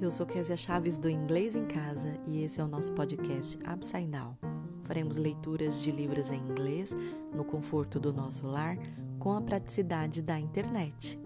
eu sou Kézia Chaves do Inglês em Casa e esse é o nosso podcast Upside Down. Faremos leituras de livros em inglês no conforto do nosso lar com a praticidade da internet.